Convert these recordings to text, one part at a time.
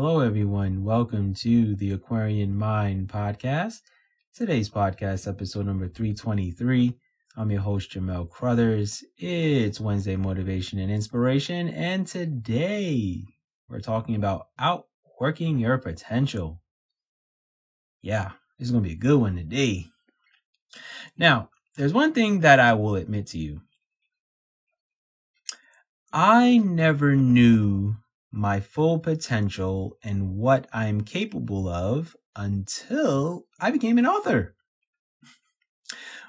Hello, everyone. Welcome to the Aquarian Mind podcast. Today's podcast, episode number 323. I'm your host, Jamell Crouthers. It's Wednesday Motivation and Inspiration, and today we're talking about outworking your potential. Yeah, this is going to be a good one today. Now, there's one thing that I will admit to you. I never knew my full potential and what I'm capable of until I became an author.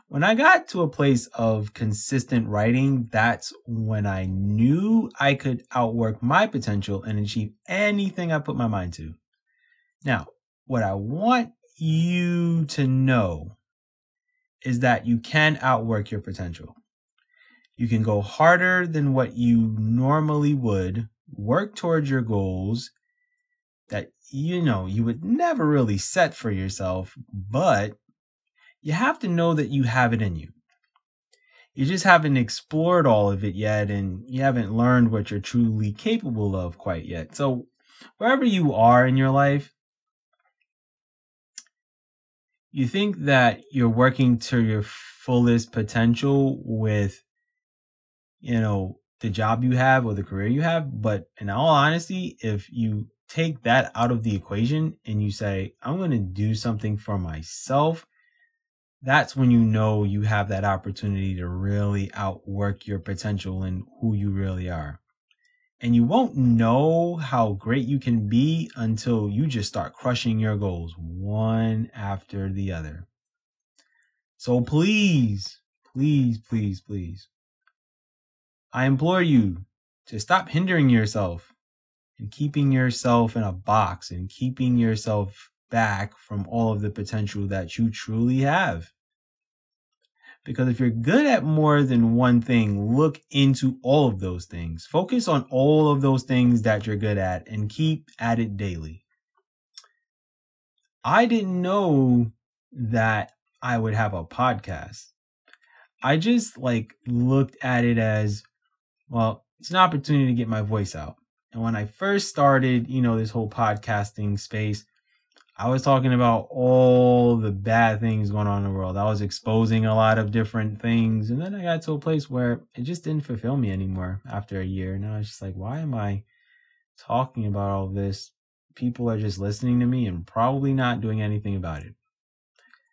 When I got to a place of consistent writing, that's when I knew I could outwork my potential and achieve anything I put my mind to. Now, what I want you to know is that you can outwork your potential. You can go harder than what you normally would, work towards your goals that you know you would never really set for yourself, but you have to know that you have it in you. You just haven't explored all of it yet, and you haven't learned what you're truly capable of quite yet. So, wherever you are in your life, you think that you're working to your fullest potential with you know the job you have or the career you have but in all honesty if you take that out of the equation and you say i'm going to do something for myself that's when you know you have that opportunity to really outwork your potential and who you really are and you won't know how great you can be until you just start crushing your goals one after the other. So please, please, please, please, I implore you to stop hindering yourself and keeping yourself in a box and keeping yourself back from all of the potential that you truly have. Because if you're good at more than one thing, look into all of those things. Focus on all of those things that you're good at and keep at it daily. I didn't know that I would have a podcast. I just like looked at it as, well, it's an opportunity to get my voice out. And when I first started, you know, this whole podcasting space, I was talking about all the bad things going on in the world. I was exposing a lot of different things. And then I got to a place where it just didn't fulfill me anymore after a year. And I was just like, why am I talking about all this? People are just listening to me and probably not doing anything about it.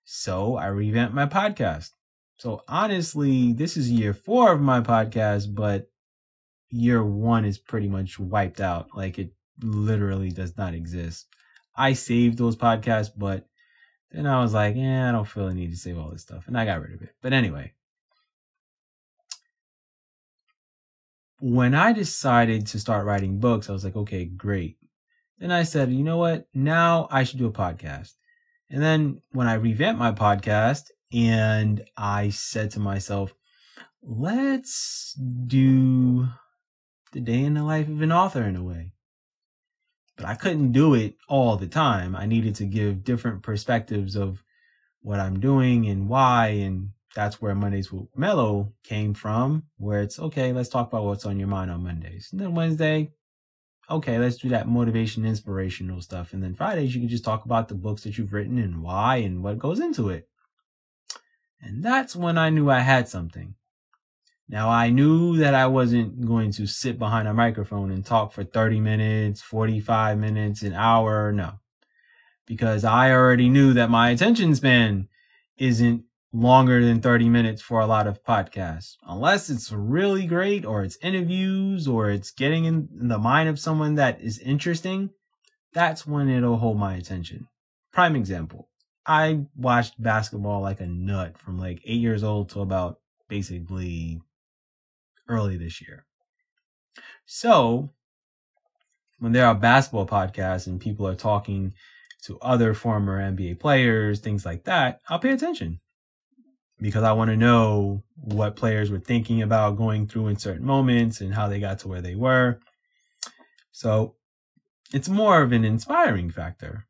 So I revamped my podcast. So honestly, this is year four of my podcast, but year one is pretty much wiped out. Like it literally does not exist. I saved those podcasts, but then I was like, yeah, I don't feel the need to save all this stuff. And I got rid of it. But anyway, when I decided to start writing books, I was like, okay, great. Then I said, you know what? Now I should do a podcast. And then when I revamped my podcast and I said to myself, let's do the day in the life of an author in a way but I couldn't do it all the time. I needed to give different perspectives of what I'm doing and why. And that's where Mondays with Mellow came from, where it's okay, let's talk about what's on your mind on Mondays. And then Wednesday, okay, let's do that motivation, inspirational stuff. And then Fridays, you can just talk about the books that you've written and why and what goes into it. And that's when I knew I had something. Now I knew that I wasn't going to sit behind a microphone and talk for 30 minutes, 45 minutes, an hour. No, because I already knew that my attention span isn't longer than 30 minutes for a lot of podcasts, unless it's really great or it's interviews or it's getting in the mind of someone that is interesting. That's when it'll hold my attention. Prime example. I watched basketball like a nut from like eight years old to about basically early this year. So, when there are basketball podcasts and people are talking to other former NBA players, things like that, I'll pay attention because I want to know what players were thinking about going through in certain moments and how they got to where they were. So, it's more of an inspiring factor.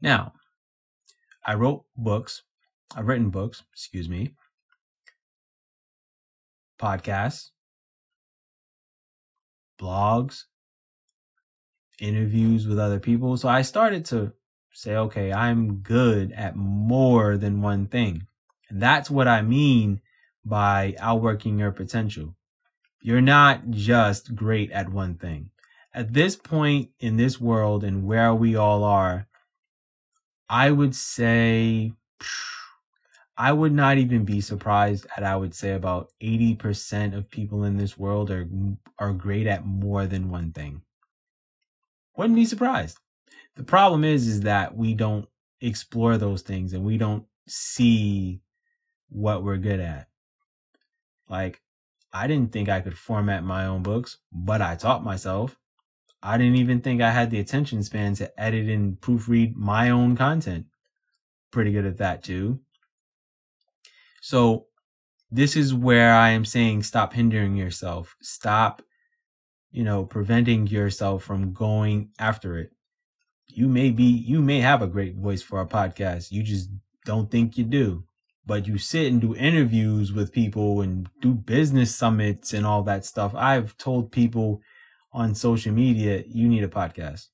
Now, I wrote books. I've written books, excuse me, podcasts, blogs, interviews with other people. So I started to say, okay, I'm good at more than one thing. And that's what I mean by outworking your potential. You're not just great at one thing. At this point in this world and where we all are, I would say, I would not even be surprised at, I would say about 80% of people in this world are, are great at more than one thing. Wouldn't be surprised. The problem is, is that we don't explore those things and we don't see what we're good at. Like, I didn't think I could format my own books, but I taught myself. I didn't even think I had the attention span to edit and proofread my own content. Pretty good at that too. So this is where I am saying stop hindering yourself. Stop, you know, preventing yourself from going after it. You may be, you may have a great voice for a podcast. You just don't think you do but you sit and do interviews with people and do business summits and all that stuff. I've told people on social media, you need a podcast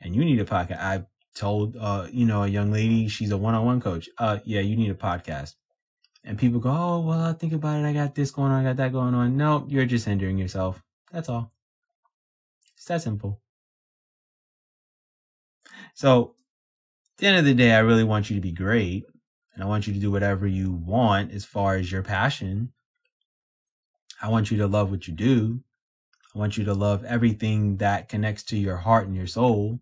and you need a podcast. I've told, uh, you know, a young lady, she's a one-on-one coach. Uh, yeah, you need a podcast. And people go, Oh, well, I'll think about it. I got this going on. I got that going on. No, you're just hindering yourself. That's all. It's that simple. So at the end of the day, I really want you to be great and I want you to do whatever you want as far as your passion. I want you to love what you do. I want you to love everything that connects to your heart and your soul.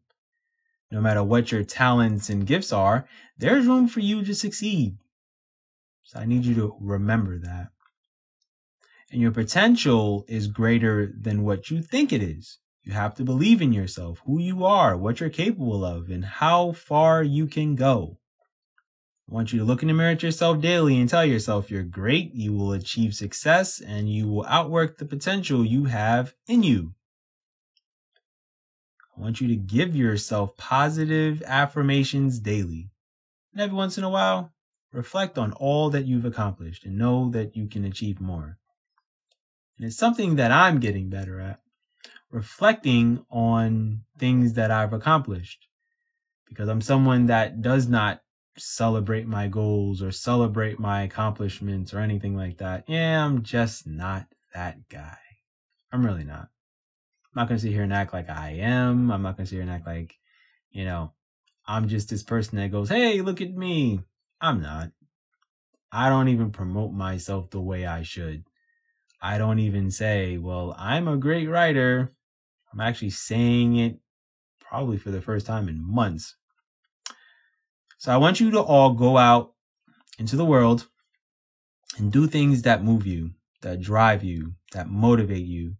No matter what your talents and gifts are, there's room for you to succeed. So I need you to remember that. And your potential is greater than what you think it is. You have to believe in yourself, who you are, what you're capable of, and how far you can go. I want you to look in the mirror at yourself daily and tell yourself you're great, you will achieve success, and you will outwork the potential you have in you. I want you to give yourself positive affirmations daily. And every once in a while, reflect on all that you've accomplished and know that you can achieve more. And it's something that I'm getting better at reflecting on things that I've accomplished because I'm someone that does not celebrate my goals or celebrate my accomplishments or anything like that. Yeah, I'm just not that guy. I'm really not. I'm not going to sit here and act like I am. I'm not going to sit here and act like, you know, I'm just this person that goes, hey, look at me. I'm not. I don't even promote myself the way I should. I don't even say, well, I'm a great writer. I'm actually saying it probably for the first time in months so I want you to all go out into the world and do things that move you, that drive you, that motivate you,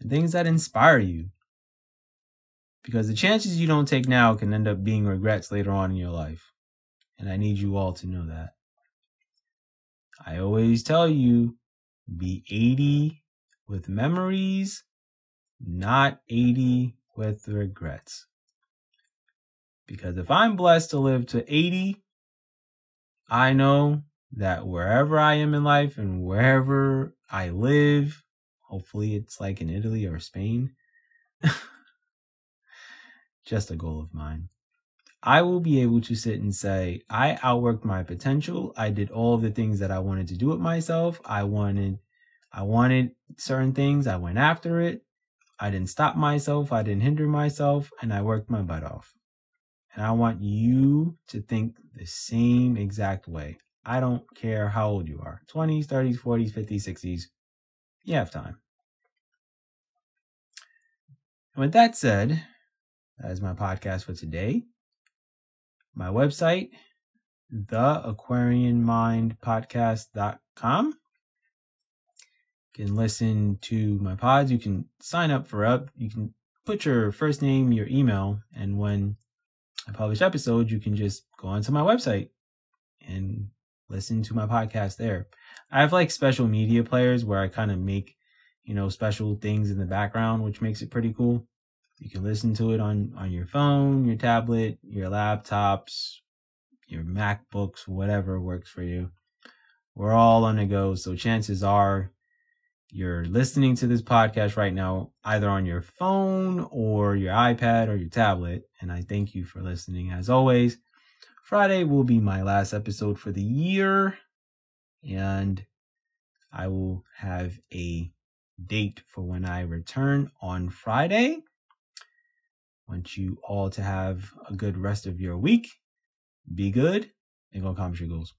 and things that inspire you. Because the chances you don't take now can end up being regrets later on in your life. And I need you all to know that. I always tell you be 80 with memories, not 80 with regrets. Because if I'm blessed to live to 80, I know that wherever I am in life and wherever I live, hopefully it's like in Italy or Spain, just a goal of mine. I will be able to sit and say, I outworked my potential. I did all the things that I wanted to do with myself. I wanted, I wanted certain things. I went after it. I didn't stop myself. I didn't hinder myself and I worked my butt off. And I want you to think the same exact way. I don't care how old you are 20s, 30s, 40s, 50s, 60s. You have time. And with that said, that is my podcast for today. My website, theaquarianmindpodcast.com. You can listen to my pods. You can sign up for up. You can put your first name, your email, and when I publish episodes, you can just go onto my website and listen to my podcast there. I have like special media players where I kind of make, you know, special things in the background, which makes it pretty cool. You can listen to it on, on your phone, your tablet, your laptops, your MacBooks, whatever works for you. We're all on the go. So chances are you're listening to this podcast right now, either on your phone or your iPad or your tablet. And I thank you for listening. As always, Friday will be my last episode for the year. And I will have a date for when I return on Friday. Want you all to have a good rest of your week. Be good and go accomplish your goals.